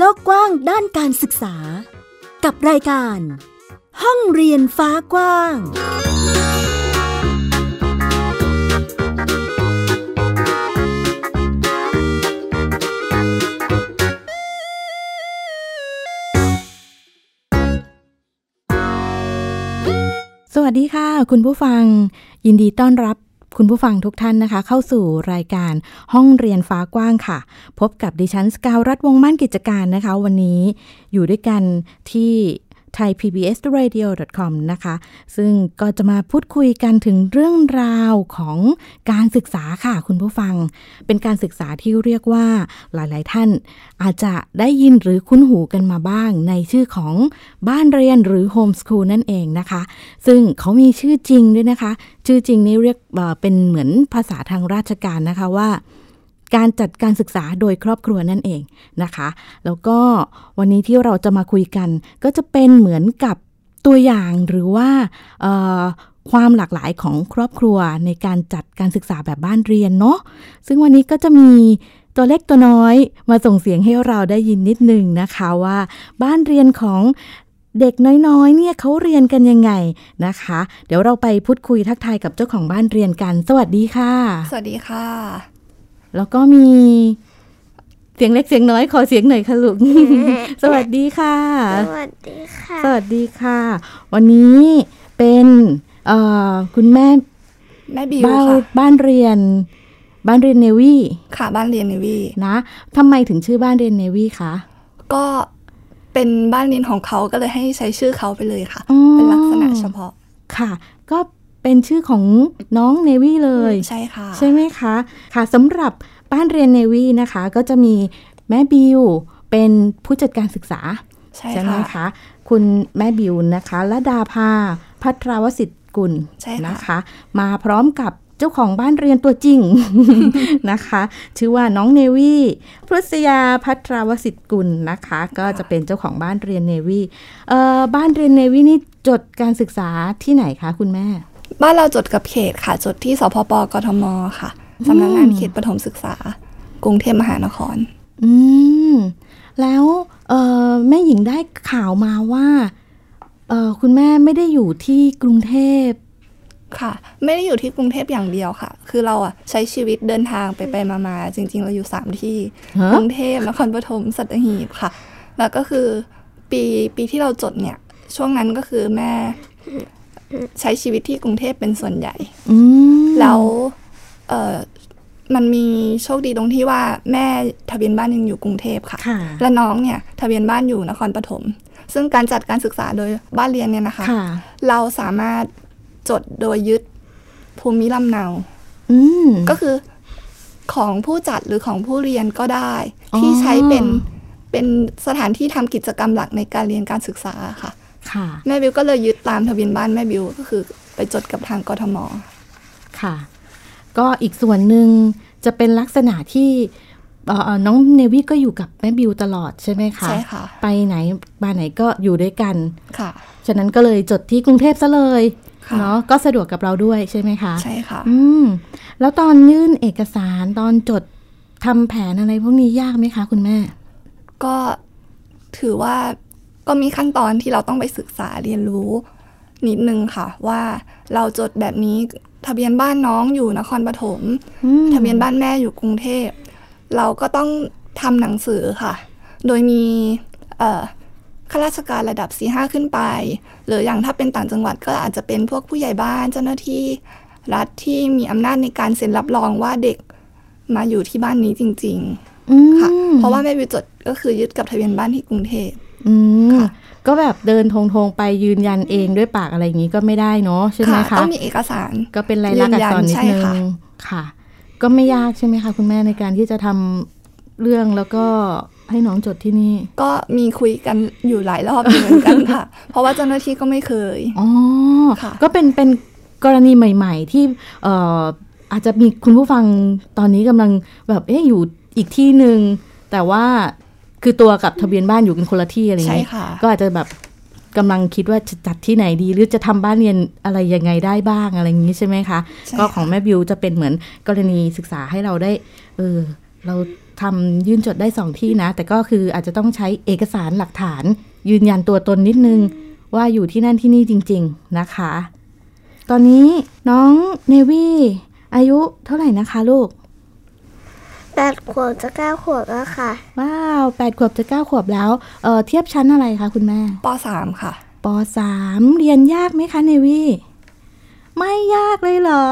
โลกกว้างด้านการศึกษา กับรายการ ห้องเรียนฟ้ากว้าง สวัสดีค่ะ คุณผู้ฟัง ยินดีต้อนรับ คุณผู้ฟังทุกท่านนะคะ เข้าสู่รายการห้องเรียนฟ้ากว้างค่ะ พบกับดิฉันสกาวรัฐวงมั่นกิจการนะคะ วันนี้อยู่ด้วยกันที่ thaipbsradio.com นะคะ ซึ่งก็จะมาพูดคุยกันถึงเรื่องราวของการศึกษาค่ะคุณผู้ฟัง เป็นการศึกษาที่เรียกว่าหลาย ๆ ท่านอาจจะได้ยินหรือคุ้นหูกันมาบ้างในชื่อของบ้านเรียนหรือโฮมส o ูลนั่นเองนะคะ ซึ่งเขามีชื่อจริงด้วยนะคะ ชื่อจริงนี้เรียกเป็นเหมือนภาษาทางราชการนะคะว่า การจัดการศึกษาโดยครอบครัวนั่นเองนะคะ แล้วก็วันนี้ที่เราจะมาคุยกัน ก็จะเป็นเหมือนกับตัวอย่างหรือว่าความหลากหลายของครอบครัวในการจัดการศึกษาแบบบ้านเรียนเนาะซึ่งวันนี้ก็จะมีตัวเล็กตัวน้อยมาส่งเสียงให้เราได้ยินนิดนึงนะคะว่าบ้านเรียนของเด็กน้อยๆ เนี่ยเขาเรียนกันยังไงนะคะ เดี๋ยวเราไปพูดคุยทักทายกับเจ้าของบ้านเรียนกัน สวัสดีค่ะ สวัสดีค่ะ แล้วก็มีเสียงเล็กเสียงน้อยขอเสียงหน่อยค่ะลูก สวัสดีค่ะ สวัสดีค่ะ สวัสดีค่ะ วันนี้เป็นเอ่อคุณแม่แม่บิวบ้านค่ะบ้านเรียน บ้านเรียนเนวี่ค่ะ บ้านเรียนเนวีนะทำไมถึงชื่อบ้านเรียนเนวี่คะก็เป็นบ้านเรียนของเขาก็เลยให้ใช้ชื่อเขาไปเลยค่ะอ๋อเป็นลักษณะเฉพาะค่ะ ก็ เป็นชื่อของน้องเนวี่เลย ใช่ค่ะ ใช่ไหมคะ ค่ะสำหรับบ้านเรียนเนวี่นะคะ ก็จะมีแม่บิวเป็นผู้จัดการศึกษา ใช่ไหมค่ะคะคุณแม่บิวนะคะละดาภาพัทราวสิทธิ์กุลใช่ค่ะนะคะ มาพร้อมกับเจ้าของบ้านเรียนตัวจริงนะคะ ชื่อว่าน้องเนวี่พฤษยาพัทราวสิทธิ์กุลนะคะ ก็จะเป็นเจ้าของบ้านเรียนเนวี่เอ่อบ้านเรียนเนวี่นี่จดการศึกษาที่ไหนคะคุณแม่ บ้านเราจดกับเขตค่ะ จดที่สพปกทมค่ะสำนักงานเขตปฐมศึกษา กรุงเทพมหานคร อืม แล้วเอ่อแม่หญิงได้ข่าวมาว่าเอ่อคุณแม่ไม่ได้อยู่ที่กรุงเทพค่ะ ไม่ได้อยู่ที่กรุงเทพอย่างเดียวค่ะ คือเราอะใช้ชีวิตเดินทางไปไปมามาจริง ๆ เราอยู่สามที่ฮะกรุงเทพนครปฐมสัตหีบค่ะ แล้วก็คือปีปีที่เราจดเนี่ย ช่วงนั้นก็คือแม่ ใช้ชีวิตที่กรุงเทพเป็นส่วนใหญ่อืมแล้วเออมันมีโชคดีตรงที่ว่าแม่ทะเบียนบ้านยังอยู่กรุงเทพค่ะค่ะ และน้องเนี่ยทะเบียนบ้านอยู่นครปฐมซึ่งการจัดการศึกษาโดยบ้านเรียนเนี่ยนะคะค่ะเราสามารถจดโดยยึดภูมิลำเนาอืมก็คือของผู้จัดหรือของผู้เรียนก็ได้อ๋อที่ใช้เป็นเป็นสถานที่ทำกิจกรรมหลักในการเรียนการศึกษาค่ะค่ะ แม่บิวก็เลยยึดตามทะเบียนบ้านแม่บิวก็คือไปจดกับทางกทมค่ะ ก็อีกส่วนหนึ่งจะเป็นลักษณะที่เอ่อเอ่อน้องเนวี่ก็อยู่กับแม่บิวตลอดใช่ไหมคะใช่ค่ะ ไปไหนมาไหนก็อยู่ด้วยกันค่ะ ฉะนั้นก็เลยจดที่กรุงเทพซะเลยค่ะเนาะก็สะดวกกับเราด้วยใช่ไหมคะใช่ค่ะ อืมแล้วตอนยื่นเอกสารตอนจดทำแผนอะไรพวกนี้ยากไหมคะ คุณแม่ ก็ถือว่า ก็มีขั้นตอนที่เราต้องไปศึกษาเรียนรู้ นิดนึงค่ะ ว่าเราจดแบบนี้ทะเบียนบ้านน้องอยู่นครปฐมอืมทะเบียนบ้านแม่อยู่กรุงเทพ เราก็ต้องทำหนังสือค่ะ โดยมีเอ่อข้าราชการระดับ4ีห้าขึ้นไป หรืออย่างถ้าเป็นต่างจังหวัดก็อาจจะเป็นพวกผู้ใหญ่บ้านเจ้าหน้าที่รัฐที่มีอำนาจในการเซ็นรับรองว่าเด็กมาอยู่ที่บ้านนี้จริงอืมๆค่ะ เพราะว่าแม่วิวจดก็คือยึดกับทะเบียนบ้านที่กรุงเทพ อืมค่ะก็แบบเดินทงทงๆไปยืนยันเองด้วยปากอะไรอย่างนี้ก็ไม่ได้เนาะใช่ไหมคะต้องมีเอกสารก็เป็นลายลักษณ์อักษรนิดยืนยันใช่นึงค่ะค่ะ ก็ไม่ยากใช่ไหมคะคุณแม่ในการที่จะทำเรื่องแล้วก็ให้น้องจดที่นี่ ก็มีคุยกันอยู่หลายรอบอยู่เหมือนกันค่ะ เพราะว่าเจ้าหน้าที่ก็ไม่เคยอ๋อค่ะก็เป็นเป็นกรณีใหม่ ๆ ที่เอ่ออาจจะมีคุณผู้ฟังตอนนี้กำลังแบบเอ๊ะอยู่อีกที่หนึ่งแต่ว่า คือตัวกับทะเบียนบ้านอยู่กันคนละที่อะไรอย่างใช่นี้ค่ะก็อาจจะแบบกำลังคิดว่าจะจัดที่ไหนดีหรือจะทำบ้านเรียนอะไรยังไงได้บ้างอะไรอย่างนี้ใช่ไหมคะใช่ก็ค่ะของแม่บิวจะเป็นเหมือนกรณีศึกษาให้เราได้ เออ เราทำยื่นจดได้สองที่นะ แต่ก็คืออาจจะต้องใช้เอกสารหลักฐาน ยืนยันตัวตนนิดนึง ว่าอยู่ที่นั่นที่นี่จริง ๆนะคะ ตอนนี้น้องเนวี่อายุเท่าไหร่นะคะลูก แปดขวบจะเก้าขวบแล้วค่ะ ว้าวแปดขวบจะเก้าขวบแล้วเออเทียบชั้นอะไรคะคุณแม่ปสามค่ะปสามเรียนยากไหมคะเนวี่ไม่ยากเลยเหรอ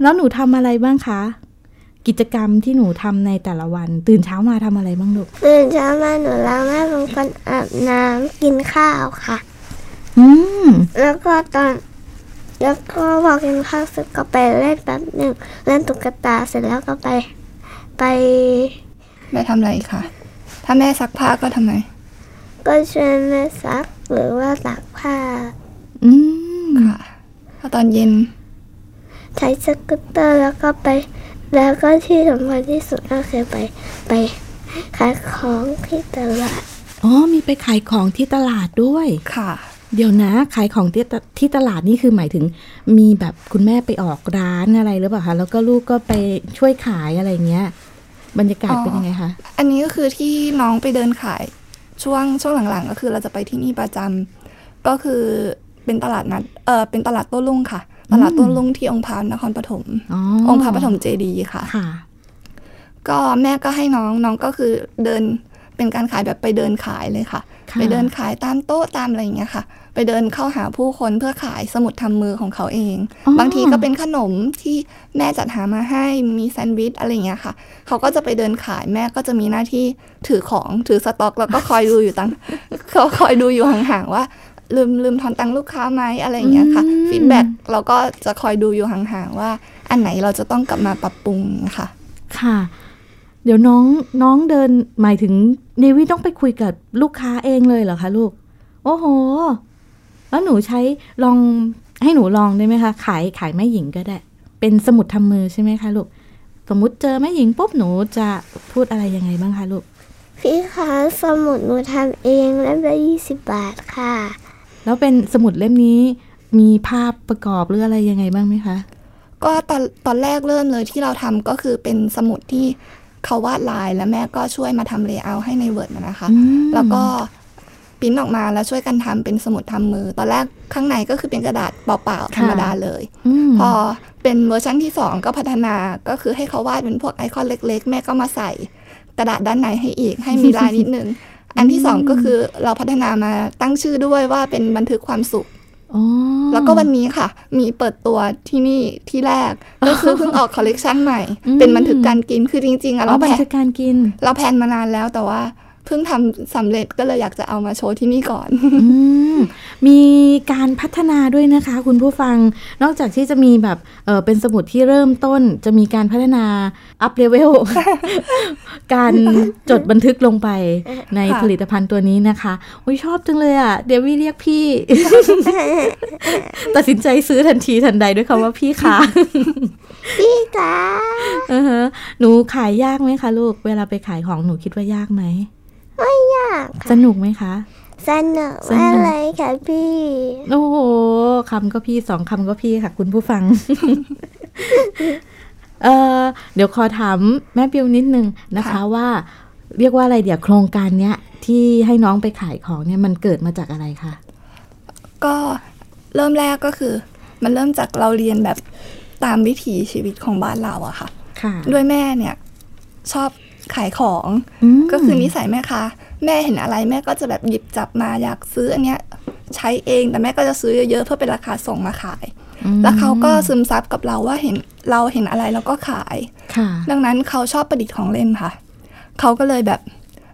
แล้วหนูทำอะไรบ้างคะ กิจกรรมที่หนูทำในแต่ละวัน ตื่นเช้ามาทำอะไรบ้างลูกตื่นเช้ามาหนูล้างหน้าทำฟันอาบน้ำกินข้าวค่ะ อืม แล้วก็ตอน แล้วก็พอกินข้าวเสร็จก็ไปเล่นแป๊บหนึ่งเล่นตุ๊กตาเสร็จแล้วก็ไป ไปแม่ทำอะไรอีกค่ะถ้าแม่ซักผ้าก็ทำไมก็ช่วยแม่ซักหรือว่าตากผ้า อืมค่ะแล้วตอนเย็น ใช้สกูตเตอร์แล้วก็ไป แล้วก็ที่สำคัญที่สุดก็คือไป ไปขายของที่ตลาดอ๋อมีไปขายของที่ตลาดด้วย ค่ะ เดี๋ยวนะ ขายของที่ตที่ตลาดนี่คือหมายถึง มีแบบคุณแม่ไปออกร้านอะไรหรือเปล่าคะแล้วก็ลูกก็ไปช่วยขายอะไรเงี้ย บรรยากาศเป็นยังไงคะ อันนี้ก็คือที่น้องไปเดินขายช่วงช่วงหลังๆ ก็คือเราจะไปที่นี่ประจำก็คือเป็นตลาดนัดเออเป็นตลาดโต้รุ่งค่ะ ตลาดโต้รุ่งที่องค์พระนครปฐมอ๋อองค์พระปฐมเจดีย์ค่ะค่ะก็แม่ก็ให้น้องน้องก็คือเดินเป็นการขายแบบไปเดินขายเลยค่ะค่ะไปเดินขายตามโต๊ะตามอะไรอย่างเงี้ยค่ะ ไปเดินเข้าหาผู้คนเพื่อขายสมุดทำมือของเขาเองอ๋อบางทีก็เป็นขนมที่แม่จัดหามาให้มีแซนด์วิชอะไรอย่างเงี้ยค่ะ เขาก็จะไปเดินขายแม่ก็จะมีหน้าที่ถือของถือสต็อก แล้วก็คอยดูอยู่ตังเขาคอยดูอยู่ห่างๆว่าลืมลืมทอนตังค์ลูกค้าไหมอะไรอย่างเงี้ยค่ะอืม feedback เราก็จะคอยดูอยู่ห่างๆว่า อันไหนเราจะต้องกลับมาปรับปรุงค่ะ ค่ะ เดี๋ยวน้องน้องเดินหมายถึงเนวี่ต้องไปคุยกับลูกค้าเองเลยเหรอคะลูก โอ้โห แล้วหนูใช้ลองให้หนูลองได้ไหมคะ ขายขายแม่หญิงก็ได้ เป็นสมุดทำมือใช่ไหมคะลูก สมมุติเจอแม่หญิงปุ๊บหนูจะพูดอะไรยังไงบ้างคะลูก พี่คะสมุดหนูทำเองเล่มละยี่สิบบาทค่ะ แล้วเป็นสมุดเล่มนี้มีภาพประกอบหรืออะไรยังไงบ้างไหมคะ ก็ตอนตอนแรกเริ่มเลยที่เราทำก็คือเป็นสมุดที่เขาวาดลายแล้วแม่ก็ช่วยมาทำ layer ให้ใน Word นะคะอืมแล้วก็ ปริ้นออกมาแล้วช่วยกันทำเป็นสมุดทำมือ ตอนแรกข้างในก็คือเป็นกระดาษเปล่าๆธรรมดาเลยอืมพอเป็นเวอร์ชันที่สองก็พัฒนาก็คือให้เขาวาดเป็นพวกไอคอนเล็ก ๆ แม่ก็มาใส่กระดาษด้านในให้อีกให้มีลายนิดนึง อันที่สองก็คือเราพัฒนามาตั้งชื่อด้วยว่าเป็นบันทึกความสุขอ๋อแล้วก็วันนี้ค่ะ มีเปิดตัวที่นี่ที่แรกก็คือเพิ่งออกคอลเลกชันใหม่อืมเป็นบันทึกการกินคือจริงๆอะอ๋อเรา plan บันทึกการกิน เรา plan มานานแล้วแต่ว่า เพิ่งทำสำเร็จก็เลยอยากจะเอามาโชว์ที่นี่ก่อนอืมมีการพัฒนาด้วยนะคะ คุณผู้ฟังนอกจากที่จะมีแบบเออเป็นสมุดที่เริ่มต้น จะมีการพัฒนา up level การจดบันทึกลงไปในค่ะผลิตภัณฑ์ตัวนี้นะคะอุ้ยชอบจังเลยอะ เนวี่เรียกพี่ ตัดสินใจซื้อทันทีทันใดด้วยคำว่าพี่คะพี่คะอือฮะหนูขายยากไหมคะลูก เวลาไปขายของหนูคิดว่ายากไหม ไม่ยากสนุกไหมคะสนุกสนุกมากเลยค่ะพี่ โอ้โหคำก็พี่สองคำก็พี่ค่ะ คุณผู้ฟัง เออเดี๋ยวขอถามแม่ปิวนิดนึงนะคะค่ะว่า เรียกว่าอะไรเดี๋ยวโครงการเนี้ย ที่ให้น้องไปขายของเนี่ยมันเกิดมาจากอะไรคะก็เริ่มแรกก็คือ มันเริ่มจากเราเรียนแบบตามวิถีชีวิตของบ้านเราอะค่ะค่ะด้วยแม่เนี่ย ชอบ ขายของมก็คือนิสัยแม่ค้าแม่เห็นอะไรแม่ก็จะแบบหยิบจับมาอยากซื้ออันเนี้ยใช้เองแต่แม่ก็จะซื้อเยอะๆเพื่อเป็นราคาส่งมาขายอืมแล้วเขาก็ซึมซับกับเราว่าเห็นเราเห็นอะไรเราก็ขายค่ะดังนั้นเขาชอบประดิษฐ์ของเล่นค่ะ เขาก็เลยแบบ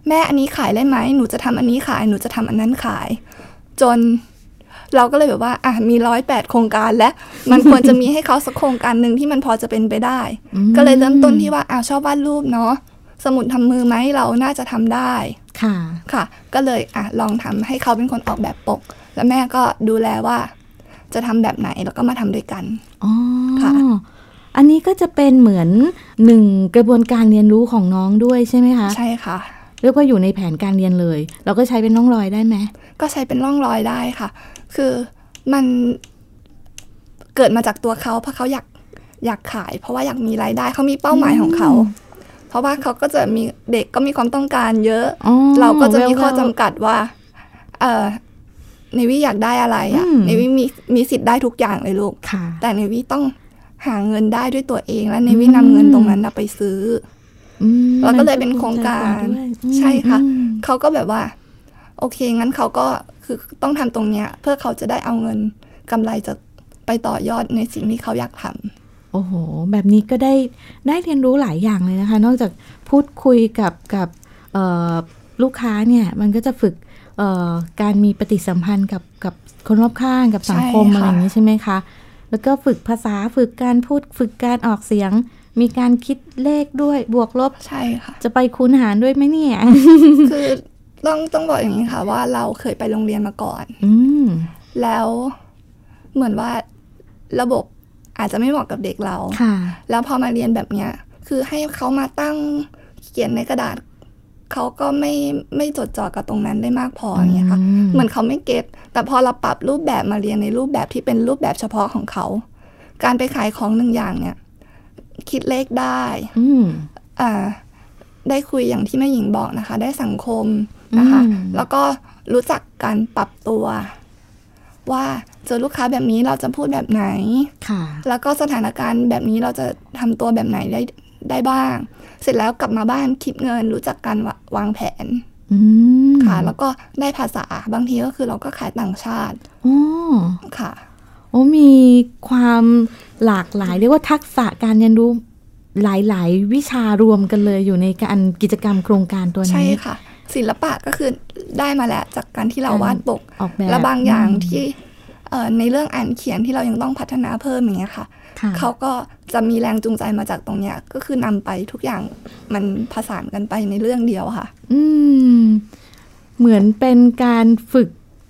แม่อันนี้ขายได้ไหมหนูจะทำอันนี้ขายหนูจะทำอันนั้นขาย จนเราก็เลยแบบว่าอะมีร้อยแปดโครงการและ มันควรจะมีให้เขาสักโครงการหนึ่งที่มันพอจะเป็นไปได้อืมก็เลยเริ่มต้นที่ว่าอ้าวชอบวาดรูปเนาะ สมุดทำมือไหมเราน่าจะทำได้ค่ะค่ะ ก็เลยอะลองทำให้เขาเป็นคนออกแบบปก แล้วแม่ก็ดูแลว่า จะทำแบบไหนแล้วก็มาทำด้วยกันอ๋อค่ะ อันนี้ก็จะเป็นเหมือนหนึ่งกระบวนการเรียนรู้ของน้องด้วยใช่ไหมคะ ใช่ค่ะเรียกว่าอยู่ในแผนการเรียนเลย เราก็ใช้เป็นน้องรอยได้ไหม ก็ใช้เป็นร่องรอยได้ค่ะ คือมันเกิดมาจากตัวเขาเพราะเขาอยากอยากขาย เพราะว่าอยากมีรายได้เขามีเป้าหมายของเขา เพราะว่าเขาก็จะมีเด็กก็มีความต้องการเยอะอ๋อเราก็จะมีแววๆข้อจำกัดว่า เออเนวิอยากได้อะไรอะ่ะอืมเนวิมีมีสิทธิ์ได้ทุกอย่างเลยลูกค่ะแต่เนวิต้องหาเงินได้ด้วยตัวเอง และเนวิอืมนำเงินตรงนั้นน่ะไปซื้ออืมแล้วก็เลยเป็นโครงการมันภูมิใจกว่าด้วยอืมใช่ค่ะอืมเขาก็แบบว่า โอเค งั้นเขาก็คือต้องทำตรงเนี้ย เพื่อเขาจะได้เอาเงินกำไรจะไปต่อยอดในสิ่งที่เขาอยากทำ โอ้โห แบบนี้ก็ได้ได้เรียนรู้หลายอย่างเลยนะคะ นอกจากพูดคุยกับกับเอ่อลูกค้าเนี่ย มันก็จะฝึกเอ่อการมีปฏิสัมพันธ์กับกับคนรอบข้างกับสังคมใช่ค่ะอะไรอย่างนี้ใช่ไหมคะ แล้วก็ฝึกภาษาฝึกการพูดฝึกการออกเสียง มีการคิดเลขด้วยบวกลบใช่ค่ะ จะไปคูณหารด้วยไหมเนี่ย คือต้องต้องบอกอย่างนี้ค่ะ ว่าเราเคยไปโรงเรียนมาก่อน อืมแล้วเหมือนว่าระบบ อาจจะไม่เหมาะกับเด็กเราค่ะแล้วพอมาเรียนแบบเนี้ย คือให้เขามาตั้งเขียนในกระดาษ เขาก็ไม่ไม่จดจ่อกับตรงนั้นได้มากพออย่างเงี้ยค่ะอืมเหมือนเขาไม่เก็ต แต่พอเราปรับรูปแบบมาเรียนในรูปแบบที่เป็นรูปแบบเฉพาะของเขา การไปขายของหนึ่งอย่างเนี่ย คิดเลขได้อืมอ่า ได้คุยอย่างที่แม่หญิงบอกนะคะ ได้สังคมนะคะอืมแล้วก็รู้จักการปรับตัว ว่าเจอลูกค้าแบบนี้เราจะพูดแบบไหน ค่ะ แล้วก็สถานการณ์แบบนี้เราจะทำตัวแบบไหนได้ได้บ้าง เสร็จแล้วกลับมาบ้านคิดเงินรู้จักการวะวางแผนอืมค่ะ แล้วก็ได้ภาษาบางทีก็คือเราก็ขายต่างชาติอ๋อค่ะ โอ้มีความหลากหลายเรียกว่าทักษะการเรียนรู้หลาย ๆ วิชารวมกันเลยอยู่ในการกิจกรรมโครงการตัวใช่นี้ค่ะ ศิลปะก็คือได้มาแล้วจากการที่เราวาดปกออกแบบและบางอย่างอืมที่เอ่อในเรื่องอ่านเขียนที่เรายังต้องพัฒนาเพิ่มอย่างเงี้ยค่ะค่ะเขาก็จะมีแรงจูงใจมาจากตรงเนี้ย ก็คือนำไปทุกอย่างมันผสานกันไปในเรื่องเดียวค่ะ อืม เหมือนเป็นการฝึก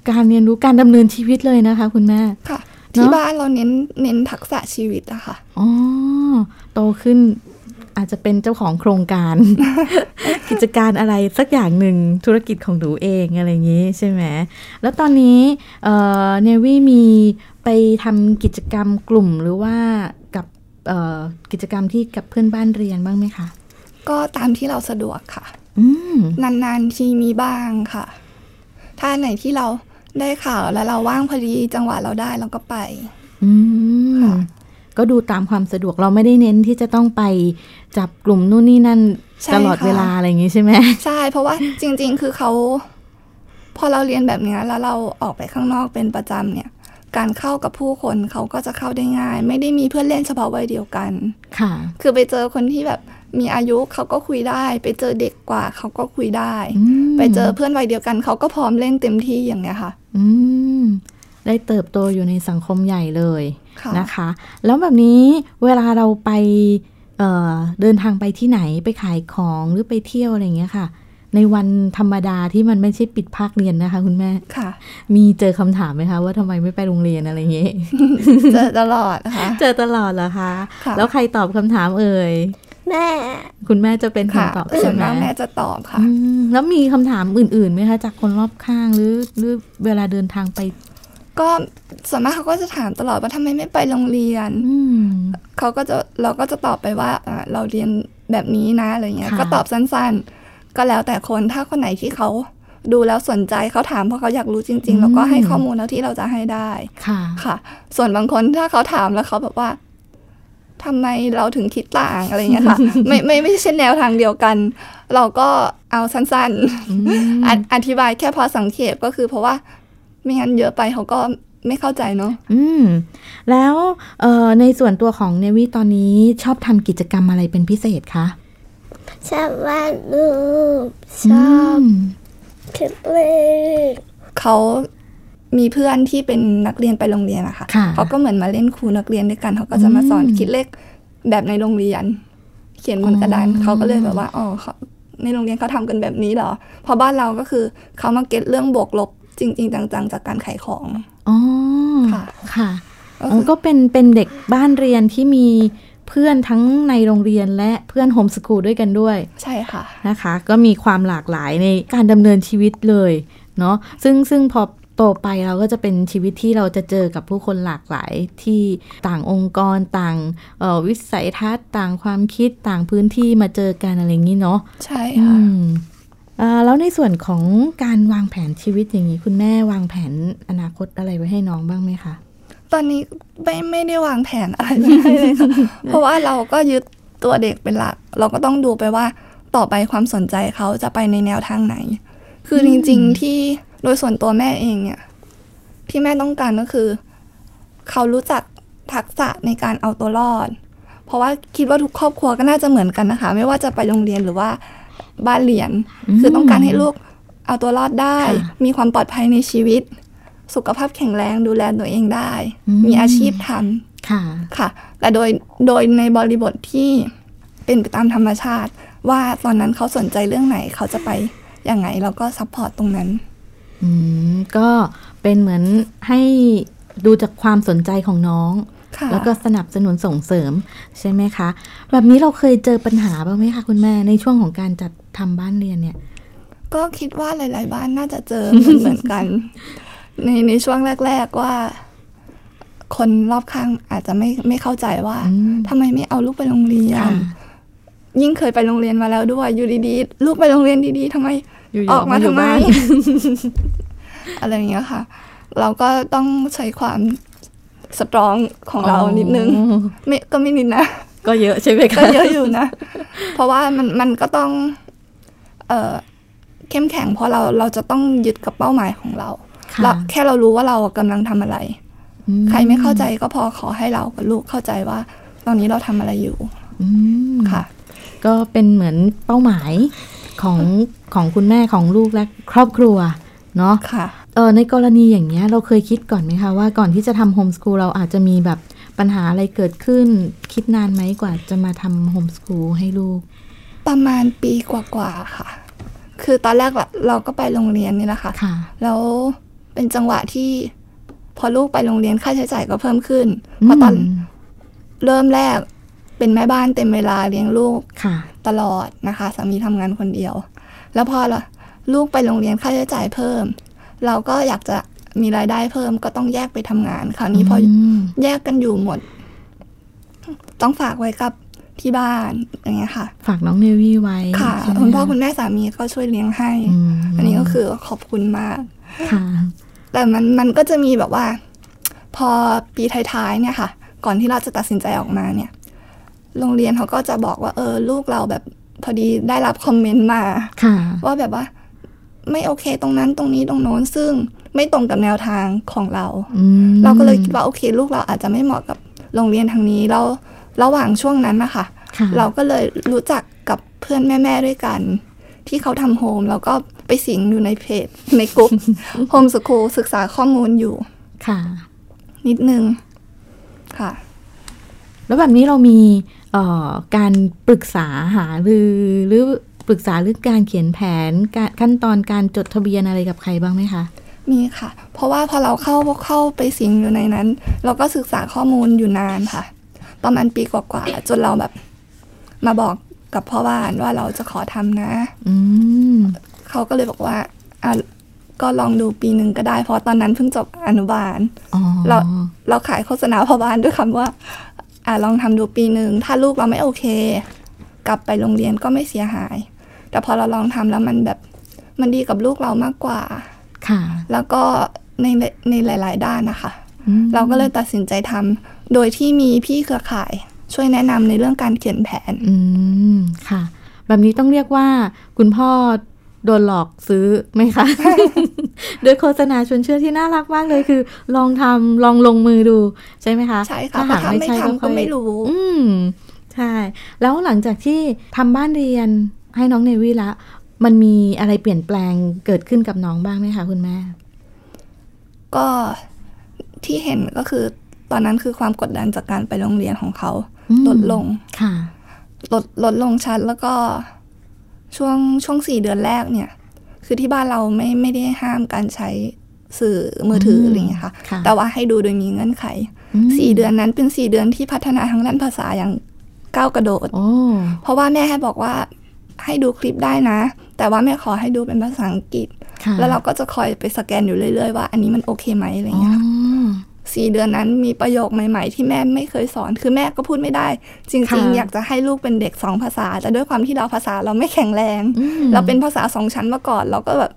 การเรียนรู้การดำเนินชีวิตเลยนะคะ คุณแม่ค่ะเนอะที่บ้านเราเน้นเน้นทักษะชีวิตอะค่ะอ๋อโตขึ้น อาจจะเป็นเจ้าของโครงการ กิจการอะไรสักอย่างหนึ่งธุรกิจของหนูเองอะไรอย่างนี้ใช่ไหมแล้วตอนนี้เอ่อเนวี่มีไปทำกิจกรรมกลุ่มหรือว่ากับเอ่อกิจกรรมที่กับเพื่อนบ้านเรียนบ้างไหมคะ ก็ตามที่เราสะดวกค่ะอืมนานๆทีมีบ้างค่ะ ถ้าไหนที่เราได้ข่าวแล้วเราว่างพอดีจังหวะเราได้เราก็ไปอืมค่ะ ก็ดูตามความสะดวกเราไม่ได้เน้นที่จะต้องไปจับกลุ่มนู่นนี่นั่นใช่ตลอดค่ะเวลาอะไรอย่างนี้ใช่ไหมใช่ เพราะว่าจริง ๆ คือเขาพอเราเรียนแบบเนี้ยแล้วเราออกไปข้างนอกเป็นประจำเนี่ย การเข้ากับผู้คนเขาก็จะเข้าได้ง่าย ไม่ได้มีเพื่อนเล่นเฉพาะวัยเดียวกันค่ะ คือไปเจอคนที่แบบมีอายุเขาก็คุยได้ ไปเจอเด็กกว่าเขาก็คุยได้อืมไปเจอเพื่อนวัยเดียวกันเขาก็พร้อมเล่นเต็มที่อย่างเนี้ยค่ะ อืมได้เติบโตอยู่ในสังคมใหญ่เลยค่ะ นะคะ แล้วแบบนี้เวลาเราไปเอ่อเดินทางไปที่ไหนไปขายของหรือไปเที่ยวอะไรอย่างเงี้ยค่ะ ในวันธรรมดาที่มันไม่ใช่ปิดภาคเรียนนะคะ คุณแม่ค่ะ มีเจอคำถามไหมคะ ว่าทำไมไม่ไปโรงเรียนอะไรอย่างเงี้ยเจอตลอดนะคะเจอตลอดเหรอคะค่ะแล้วใครตอบคำถามเอ่ยแม่ คุณแม่จะเป็นคนค่ะตอบส่ใช่วนไหมมากแม่จะตอบค่ะอืมแล้วมีคำถามอื่นๆไหมคะ จากคนรอบข้างหรือหรือเวลาเดินทางไป ก็ส่วนมากเขาก็จะถามตลอดว่าทำไมไม่ไปโรงเรียนอืมเขาก็จะเราก็จะตอบไปว่าอ่าเราเรียนแบบนี้นะอะไรเงี้ยค่ะก็ตอบสั้นๆ ก็แล้วแต่คนถ้าคนไหนที่เขาดูแล้วสนใจเขาถามเพราะเขาอยากรู้จริงๆเราก็ให้ข้อมูลแล้วที่เราจะให้ได้ค่ะค่ะ ส่วนบางคนถ้าเขาถามแล้วเขาแบบว่าทำไมเราถึงคิดต่างอะไรเงี้ยค่ะ ไม่ไม่ไม่ใช่แนวทางเดียวกัน เราก็เอาสั้นอืมๆออธิบายแค่พอสังเขปก็คือเพราะว่า ไม่งั้นเยอะไปเขาก็ไม่เข้าใจเนาะอืม แล้วเอ่อในส่วนตัวของเนวิตอนนี้ชอบทำกิจกรรมอะไรเป็นพิเศษคะ ชอบวาดรูปชอบมคิดเลขเขามีเพื่อนที่เป็นนักเรียนไปโรงเรียนอะค่ะค่ะเขาก็เหมือนมาเล่นครูนักเรียนด้วยกันเขาก็จะมาสอนอืมคิดเลขแบบในโรงเรียน เขียนบนกระดานอ๋อเขาก็เลยแบบว่าอ๋อเขาในโรงเรียนเขาทำกันแบบนี้เหรอเพอบ้านเราก็คือเขามาเก็ตเรื่องบวกลบ จริง ๆ จังๆ จากการขายของอ๋อค่ะค่ะก็อ๋คืออก็เป็นเป็นเด็กบ้านเรียนที่มีเพื่อนทั้งในโรงเรียนและเพื่อนโฮมสกูลด้วยกันด้วย ใช่ค่ะนะคะ ก็มีความหลากหลายในการดำเนินชีวิตเลยเนาะซึ่งซึ่งพอโตไปเราก็จะเป็นชีวิตที่เราจะเจอกับผู้คนหลากหลายที่ต่างองค์กรต่างเอ่อวิสัยทัศน์ ต่างความคิดต่างพื้นที่มาเจอกันอะไรอย่างนี้เนาะใช่อืค่ะมอ่า แล้วในส่วนของการวางแผนชีวิตอย่างนี้ คุณแม่วางแผนอนาคตอะไรไว้ให้น้องบ้างไหมคะ ตอนนี้ไม่ไม่ได้วางแผนอะไรเลยค่ะเพราะว่าเราก็ยึดตัวเด็กเป็นหลัก เราก็ต้องดูไปว่าต่อไปความสนใจเขาจะไปในแนวทางไหน คือจริง ๆที่โดยส่วนตัวแม่เองเนี่ย ที่แม่ต้องการก็คือ เขารู้จักทักษะในการเอาตัวรอด เพราะว่าคิดว่าทุกครอบครัวก็น่าจะเหมือนกันนะคะ ไม่ว่าจะไปโรงเรียนหรือว่า บ้านเรียนอืมคือต้องการให้ลูกเอาตัวรอดได้ค่ะมีความปลอดภัยในชีวิต สุขภาพแข็งแรงดูแลตัวเองได้อืมมีอาชีพทำค่ะค่ะ แต่โดยโดยในบริบทที่เป็นไปตามธรรมชาติ ว่าตอนนั้นเขาสนใจเรื่องไหนเขาจะไปยังไงเราก็ support ตรงนั้นอืมก็เป็นเหมือนให้ดูจากความสนใจของน้องค่ะ แล้วก็สนับสนุนส่งเสริมใช่ไหมคะ แบบนี้เราเคยเจอปัญหาบ้างไหมคะคุณแม่ในช่วงของการจัดทำบ้านเรียนเนี่ย ก็คิดว่าหลาย ๆ บ้านน่าจะเจอเหมือนเหมือนกัน ในในช่วงแรก ๆว่า คนรอบข้างอาจจะไม่ไม่เข้าใจว่าอืมทำไมไม่เอาลูกไปโรงเรียนค่ะยิ่งเคยไปโรงเรียนมาแล้วด้วยอยู่ดีๆลูกไปโรงเรียนดีๆทำไมอยู่ออกมาอทำยู่ไมบ้านอะไรอย่างเงี้ยค่ะ เราก็ต้องใช้ความ สตรองของเรานิดนึงอ๋อไม่ก็ไม่นิดนะ ก็เยอะใช่ไหมก็คะเยอะอยู่นะ เพราะว่ามันมันก็ต้อง เอ่อเข้มแข็งเพราะเราเราจะต้องยึดกับเป้าหมายของเราค่ะเราแค่เรารู้ว่าเรากำลังทำอะไรอืใครไม่เข้าใจก็พอขอให้เรากับลูกเข้าใจว่า ตอนนี้เราทำอะไรอยู่อืมค่ะ ก็เป็นเหมือนเป้าหมายของของคุณแม่ของลูกและครอบครัว เนาะค่ะเออ ในกรณีอย่างเงี้ยเราเคยคิดก่อนไหมคะว่าก่อนที่จะทำโฮมสกูลเราอาจจะมีแบบปัญหาอะไรเกิดขึ้น คิดนานไหมกว่าจะมาทำโฮมสกูลให้ลูก ประมาณปีกว่าๆค่ะ คือตอนแรกอะเราก็ไปโรงเรียนนี่แหละค่ะค่ะแล้วเป็นจังหวะที่พอลูกไปโรงเรียนค่าใช้จ่ายก็เพิ่มขึ้นเพราะตอนมเริ่มแรกเป็นแม่บ้านเต็มเวลาเลี้ยงลูกค่ะตลอดนะคะสามีทำงานคนเดียว แล้วพอละลูกไปโรงเรียนค่าใช้จ่ายเพิ่ม เราก็อยากจะมีรายได้เพิ่มก็ต้องแยกไปทำงานคราวนี้พออมแยกกันอยู่หมด ต้องฝากไว้กับที่บ้านอย่างเงี้ยค่ะ ฝากน้องเนวี่ไว้ค่ะใช่ไหมคุณพ่อคุณแม่สามีก็ช่วยเลี้ยงให้มอันนี้ก็คือขอบคุณมากค่ะ แต่มันมันก็จะมีแบบว่า พอปีท้ายๆเนี่ยค่ะ ก่อนที่เราจะตัดสินใจออกมาเนี่ย โรงเรียนเขาก็จะบอกว่า เออ ลูกเราแบบพอดีได้รับคอมเมนต์มาค่ะว่าแบบว่า ไม่โอเคตรงนั้นตรงนี้ตรงโน้นซึ่งไม่ตรงกับแนวทางของเราอืมเราก็เลยคิดว่าโอเค ลูกเราอาจจะไม่เหมาะกับโรงเรียนทางนี้แล้วระหว่างช่วงนั้นนะคะค่ะเราก็เลยรู้จักกับเพื่อนแม่ ๆ ด้วยกัน ที่เขาทำโฮมแล้วก็ไปสิงอยู่ในเพจ ในกลุ่มโฮมสคูลศึกษาข้อมูลอยู่ค่ะ นิดนึงค่ะ แล้วแบบนี้เรามีเอ่อการปรึกษาหารือหรือ ปรึกษาเรื่องการเขียนแผนการขั้นตอนการจดทะเบียนอะไรกับใครบ้างไหมคะมีค่ะ เพราะว่าพอเราเข้าเข้าไปสิงอยู่ในนั้น เราก็ศึกษาข้อมูลอยู่นานค่ะ ประมาณปีกว่าๆจนเราแบบ มาบอกกับพ่อบ้านว่าเราจะขอทำนะอืมเขาก็เลยบอกว่าอะก็ลองดูปีหนึ่งก็ได้ เพราะตอนนั้นเพิ่งจบอนุบาลอ๋อเราเราขายโฆษณาพ่อบ้านด้วยคำว่า อะลองทำดูปีหนึ่งถ้าลูกเราไม่โอเค กลับไปโรงเรียนก็ไม่เสียหาย แต่พอเราลองทำแล้วมันแบบมันดีกับลูกเรามากกว่า ค่ะ แล้วก็ในในหลาย ๆ ด้านนะคะอืมเราก็เลยตัดสินใจทำโดยที่มีพี่เครือข่าย ช่วยแนะนำในเรื่องการเขียนแผน อืม ค่ะ แบบนี้ต้องเรียกว่า คุณพ่อโดนหลอกซื้อไหมคะด้วยโฆษณาชวนเชื่อที่น่ารักมากเลยคือ ลองทำลองลงมือดูใช่ไหมคะ ใช่ค่ะหากเพราะถ้าไม่ใช่ทำก็ค่อยไม่รู้ อืม ใช่ แล้วหลังจากที่ทำบ้านเรียน ให้น้องเนวี่ละ มันมีอะไรเปลี่ยนแปลงเกิดขึ้นกับน้องบ้างไหมคะคุณแม่ ก็ที่เห็นก็คือตอนนั้นคือความกดดันจากการไปโรงเรียนของเขาอืมลดลงค่ะ ลดลดลงชัดแล้วก็ช่วงช่วงสี่เดือนแรกเนี่ย คือที่บ้านเราไม่ไม่ได้ห้ามการใช้สื่อมือถือมอะไรอย่างเงี้ยค่ะค่ะ แต่ว่าให้ดูโดยมีเงื่อนไขอืมสี่เดือนนั้นเป็นสี่เดือนที่พัฒนาทางด้านภาษาอย่างก้าวกระโดดโอ้เพราะว่าแม่ให้บอกว่า ให้ดูคลิปได้นะ แต่ว่าแม่ขอให้ดูเป็นภาษาอังกฤษค่ะแล้วเราก็จะคอยไปสแกนอยู่เรื่อยๆว่า อันนี้มันโอเคไหมอะไรอ๋อเงี้ยค่ะสี่เดือนนั้นมีประโยคใหม่ ๆ ที่แม่ไม่เคยสอน คือแม่ก็พูดไม่ได้ จริง ๆ อยากจะให้ลูกเป็นเด็กสองภาษา แต่ด้วยความที่เราภาษาเราไม่แข็งแรงอืมเราเป็นภาษาสองชั้นมาก่อน เราก็แบบ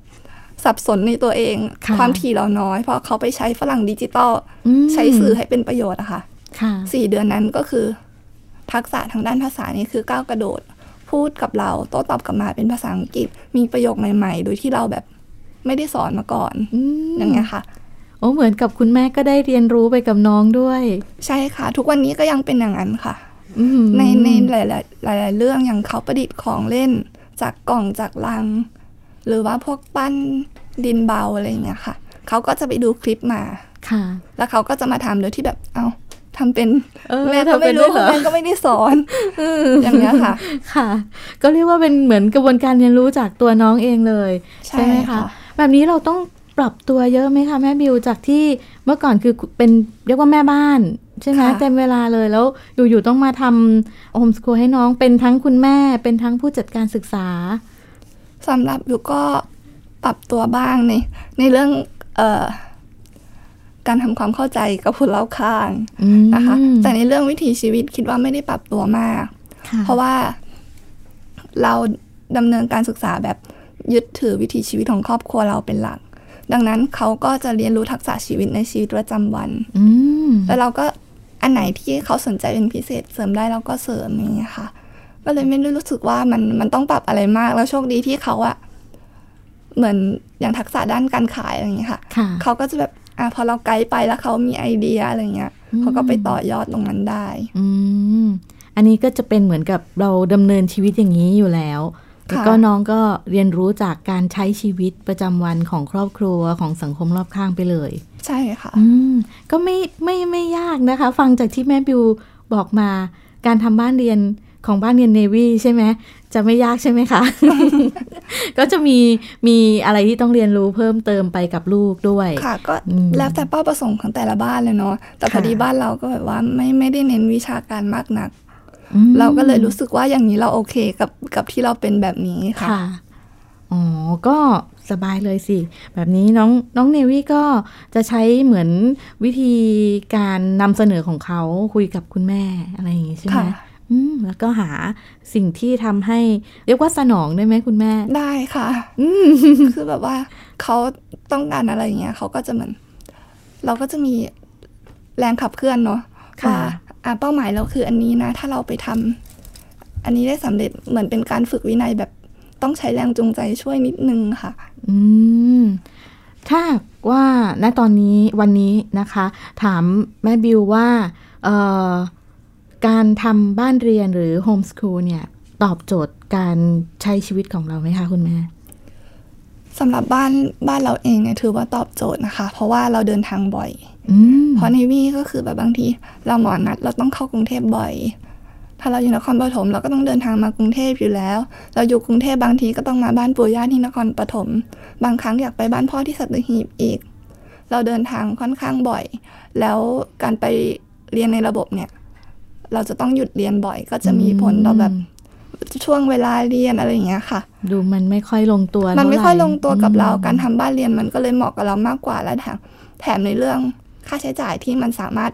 สับสนในตัวเองค่ะความถี่เราน้อย เพราะเขาไปใช้ฝรั่งดิจิตอลอืมใช้สื่อให้เป็นประโยชน์อะค่ะค่ะสี่เดือนนั้นก็คือ ทักษะทางด้านภาษานี่คือก้าวกระโดด พูดกับเราโต้ตอบกลับมาเป็นภาษาอังกฤษ มีประโยคใหม่ๆ โดยที่เราแบบไม่ได้สอนมาก่อนอืมอย่างเงี้ยค่ะโอ้เหมือนกับคุณแม่ก็ได้เรียนรู้ไปกับน้องด้วย ใช่ค่ะ ทุกวันนี้ก็ยังเป็นอย่างนั้นค่ะอืมในในหลาย ๆ หลาย ๆ เรื่องอย่างเขาประดิษฐ์ของเล่น จากกล่องจากลัง หรือว่าพวกปั้นดินเบาอะไรอย่างเงี้ยค่ะ เขาก็จะไปดูคลิปมาค่ะ แล้วเขาก็จะมาทำโดยที่แบบเอา ทำเป็นเออแม่ก็ทำเป็ไม่นรู้ด้วยเหรอแม่ก็ไม่ได้สอนอย่างเงี้ยค่ะ ค่ะ ก็เรียกว่าเป็นเหมือนกระบวนการเรียนรู้จากตัวน้องเองเลย ใช่ไหมคะค่ะแบบนี้เราต้องปรับตัวเยอะไหมคะแม่บิวจากที่เมื่อก่อนคือเป็นเรียกว่าแม่บ้านใช่ไหมเต็มเวลาเลยแล้วอยู่ๆต้องมาทำโฮมสคูลให้น้องเป็นทั้งคุณแม่เป็นทั้งผู้จัดการศึกษาสำหรับยูก็ปรับตัวบ้างในในเรื่องเอ่อ การทำความเข้าใจกับคนรอบข้างอืมนะคะ แต่ในเรื่องวิถีชีวิตคิดว่าไม่ได้ปรับตัวมากค่ะเพราะว่าเราดำเนินการศึกษาแบบยึดถือวิถีชีวิตของครอบครัวเราเป็นหลัก ดังนั้นเขาก็จะเรียนรู้ทักษะชีวิตในชีวิตประจำวันอืมแล้วเราก็อันไหนที่เขาสนใจเป็นพิเศษเสริมได้เราก็เสริมอย่างเงี้ยค่ะ ก็เลยไม่ได้รู้สึกว่ามันมันต้องปรับอะไรมากแล้วโชคดีที่เขาอะเหมือนอย่างทักษะด้านการขายอะไรอย่างเงี้ยค่ะค่ะเขาก็จะแบบ อะพอเราไกด์ไปแล้วเขามีไอเดียอะไรเงี้ยอืมเขาก็ไปต่อยอดตรงนั้นได้ อืมอันนี้ก็จะเป็นเหมือนกับเราดำเนินชีวิตอย่างนี้อยู่แล้ว แล้วก็น้องก็เรียนรู้จากการใช้ชีวิตประจำวันของครอบครัวของสังคมรอบข้างไปเลย ใช่ค่ะอืมก็ไม่ไม่ไม่ยากนะคะ ฟังจากที่แม่บิวบอกมา การทำบ้านเรียน ของบ้านเรียนเนวี่ใช่ไหมจะไม่ยากใช่ไหมคะ ก็จะมีมีอะไรที่ต้องเรียนรู้เพิ่มเติมไปกับลูกด้วย ค่ะ ก็อืมแล้วแต่เป้าประสงค์ของแต่ละบ้านเลยเนาะแต่พอดีค่ะบ้านเราก็แบบว่าไม่ไม่ได้เน้นวิชาการมากนักอืมเราก็เลยรู้สึกว่าอย่างนี้เราโอเคกับกับที่เราเป็นแบบนี้ค่ะค่ะอ๋อ ก็สบายเลยสิ แบบนี้น้องน้องเนวี่ก็จะใช้เหมือนวิธีการนำเสนอของเขาคุยกับคุณแม่อะไรอย่างงี้ใช่ไหมค่ะอืม แล้วก็หาสิ่งที่ทำให้ เรียกว่าสนองได้ไหมคุณแม่ ได้ค่ะอืมคือแบบว่าเขาต้องการอะไรอย่างเงี้ยเขาก็จะเหมือนเราก็จะมีแรงขับเคลื่อนเนาะค่ะว่าอะเป้าหมายเราคืออันนี้นะ ถ้าเราไปทำอันนี้ได้สำเร็จเหมือนเป็นการฝึกวินัยแบบต้องใช้แรงจูงใจช่วยนิดนึงค่ะ อืม ถ้าหากว่าณตอนนี้วันนี้นะคะ ถามแม่บิวว่า เอ่อ การทำบ้านเรียนหรือโฮมส o ูลเนี่ยตอบโจทย์การใช้ชีวิตของเราไหมคะคุณแม่สำหรับบ้านบ้านเราเองเนี่ยถือว่าตอบโจทย์นะคะ เพราะว่าเราเดินทางบ่อยอืมเพราะในวี่ก็คือแบบบางที เราหมอนัดเราต้องเข้ากรุงเทพบ่อย ถ้าเราอยู่นครปฐมเราก็ต้องเดินทางมากรุงเทพอยู่แล้ว เราอยู่กรุงเทพบางทีก็ต้องมาบ้านปู่ย่าที่นครปฐมบางครั้งอยากไปบ้านพ่อที่สัตหีบอีก เราเดินทางค่อนข้างบ่อย แล้วการไปเรียนในระบบเนี่ย เราจะต้องหยุดเรียนบ่อย ก็จะมีผลต่อแบบช่วงเวลาเรียนอะไรอย่างเงี้ยค่ะ ดูมันไม่ค่อยลงตัว มันไม่ค่อยเท่าหร่ลงตัวกับเราอืมการทำบ้านเรียนมันก็เลยเหมาะกับเรามากกว่าและแถมแถมในเรื่องค่าใช้จ่ายที่มันสามารถ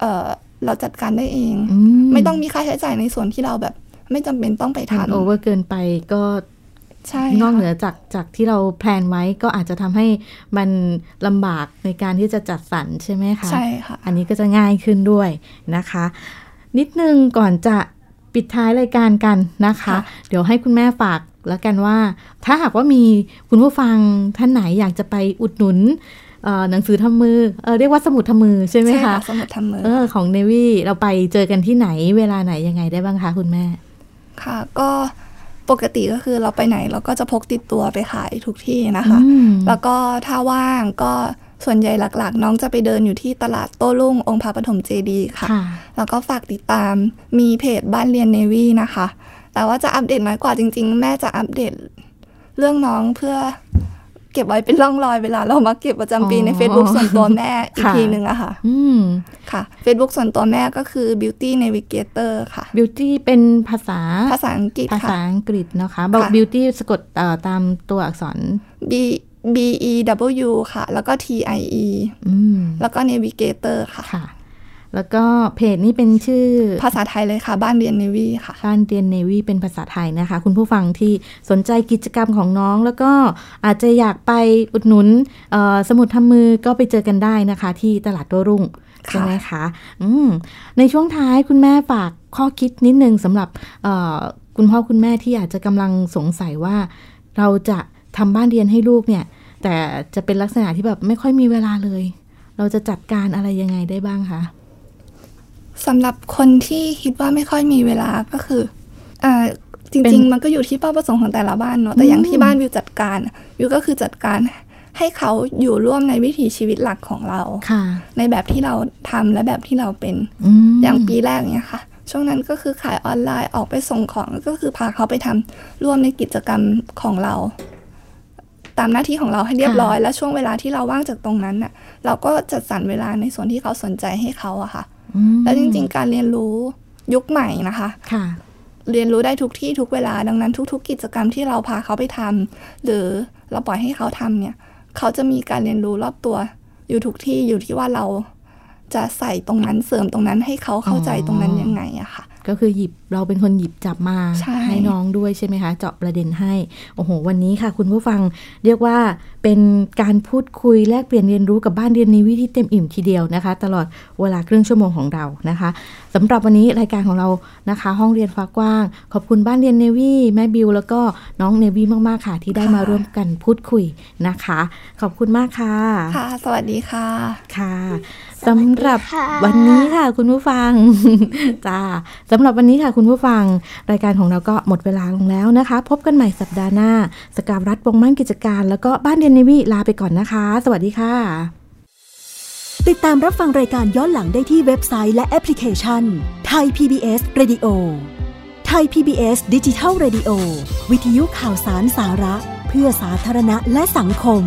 เอ่อเราจัดการได้เองอืไม่ต้องมีค่าใช้จ่ายในส่วนที่เราแบบ ไม่จำเป็นต้องไปมันทำโอเวอร์เกินไปก็ใช่ นอกเหนืค่ะอจากจากที่เราแพลนไว้ก็อาจจะทำให้มันลำบากในการที่จะจัดสรรใช่ไหมคะใช่ค่ะ อันนี้ก็จะง่ายขึ้นด้วยนะคะ นิดนึงก่อนจะปิดท้ายรายการกันนะคะค่ะเดี๋ยวให้คุณแม่ฝากแล้วกันว่า ถ้าหากว่ามีคุณผู้ฟังท่านไหนอยากจะไปอุดหนุนเอ่อหนังสือทำมือเออเรียกว่าสมุดทำมือใช่ไหมใช่คะค่ะสมุดทำมือเออของเนวี่เราไปเจอกันที่ไหนเวลาไหนยังไงได้บ้างคะคุณแม่ ค่ะ ก็ ปกติก็คือเราไปไหนเราก็จะพกติดตัวไปขายทุกที่นะคะอืมแล้วก็ถ้าว่างก็ส่วนใหญ่หลักๆ น้องจะไปเดินอยู่ที่ตลาดโต้รุ่งองค์พระปฐมเจดีย์ค่ะค่ะ แล้วก็ฝากติดตามมีเพจบ้านเรียนเนวี่นะคะ แต่ว่าจะอัปเดตน้อยกว่าจริง ๆ แม่จะอัปเดตเรื่องน้องเพื่อ เก็บไว้เป็นร่องรอยเวลาเรามาเก็บประจำปีในอ๋อ Facebook ส่วนตัวแม่อีกค่ะทีหนึ่งอะค่ะอืมค่ะ Facebook ส่วนตัวแม่ก็คือ Beauty Navigator ค่ะ beauty เป็นภาษาภาษาอังกฤษภาษาค่ะอังกฤษนะคะบอกค่ะ beauty สะกดเอ่อตามตัวอักษร B B E W ค่ะ แล้วก็ T I E อืมแล้วก็ Navigator ค่ะค่ะ แล้วก็เพจนี้เป็นชื่อภาษาไทยเลยค่ะ บ้านเรียน Navy ค่ะ บ้านเรียนเนวีเป็นภาษาไทยนะคะ คุณผู้ฟังที่สนใจกิจกรรมของน้อง แล้วก็อาจจะอยากไปอุดหนุนเอ่อสมุดทำมือก็ไปเจอกันได้นะคะ ที่ตลาดโต้รุ่งค่ะใช่ไหมคะอืมในช่วงท้ายคุณแม่ฝากข้อคิดนิดนึงสำหรับเอ่อคุณพ่อคุณแม่ที่อาจจะกำลังสงสัยว่า เราจะทำบ้านเรียนให้ลูกเนี่ย แต่จะเป็นลักษณะที่แบบไม่ค่อยมีเวลาเลย เราจะจัดการอะไรยังไงได้บ้างคะ สำหรับคนที่คิดว่าไม่ค่อยมีเวลาก็คืออ่าจเป็ริงนๆมันก็อยู่ที่เป้าประสงค์ของแต่ละบ้านเนาะแต่อย่างที่บ้านวิวจัดการวิวก็คือจัดการให้เขาอยู่ร่วมในวิถีชีวิตหลักของเราค่ะในแบบที่เราทำและแบบที่เราเป็นอืมอย่างปีแรกเนี่ยค่ะ ช่วงนั้นก็คือขายออนไลน์ออกไปส่งของก็คือพาเขาไปทำร่วมในกิจกรรมของเรา ตามหน้าที่ของเราให้เรียบร้อย และช่วงเวลาที่เราว่างจากตรงนั้นน่ะ เราก็จัดสรรเวลาในส่วนที่เขาสนใจให้เขาอะค่ะอืม แล้วจริง ๆ การเรียนรู้ยุคใหม่นะคะค่ะ เรียนรู้ได้ทุกที่ทุกเวลาดังนั้นทุก ๆ กิจกรรมที่เราพาเขาไปทำหรือเราปล่อยให้เขาทำเนี่ย เขาจะมีการเรียนรู้รอบตัว อยู่ทุกที่อยู่ที่ว่าเราจะใส่ตรงนั้นเสริมตรงนั้นให้เขาเข้าใจตรงนั้นยังไงอะค่ะ ก็คือหยิบ เราเป็นคนหยิบจับมาใช่น้องด้วยใช่ไหมคะ เจาะประเด็นให้ โอ้โห วันนี้ค่ะ คุณผู้ฟังเรียกว่าเป็นการพูดคุยแลกเปลี่ยนเรียนรู้กับบ้านเรียนนิวิที่เต็มอิ่มทีเดียวนะคะ ตลอดเวลาครึ่งชั่วโมงของเรานะคะสำหรับวันนี้รายการของเรานะคะ ห้องเรียนฟ้ากว้าง ขอบคุณบ้านเรียนเนวี่แม่บิวแล้วก็น้องเนวี่มากๆค่ะ ที่ได้มาร่วมกันพูดคุยนะคะ ขอบคุณมากค่ะค่ะ สวัสดีค่ะค่ะสำหรับค่ะวันนี้ค่ะ คุณผู้ฟังจ้าสำหรับวันนี้ค่ะคุณผู้ฟัง รายการของเราก็หมดเวลาลงแล้วนะคะ พบกันใหม่สัปดาห์หน้า สกาวรัฐวงมั่นกิจการ แล้วก็บ้านเรียนนิวีลาไปก่อนนะคะ สวัสดีค่ะ ติดตามรับฟังรายการย้อนหลังได้ที่เว็บไซต์และแอปพลิเคชันไทย PBS Radio ไทย PBS ดิจิทัล Radio วิทยุข่าวสารสาระ เพื่อสาธารณะและสังคม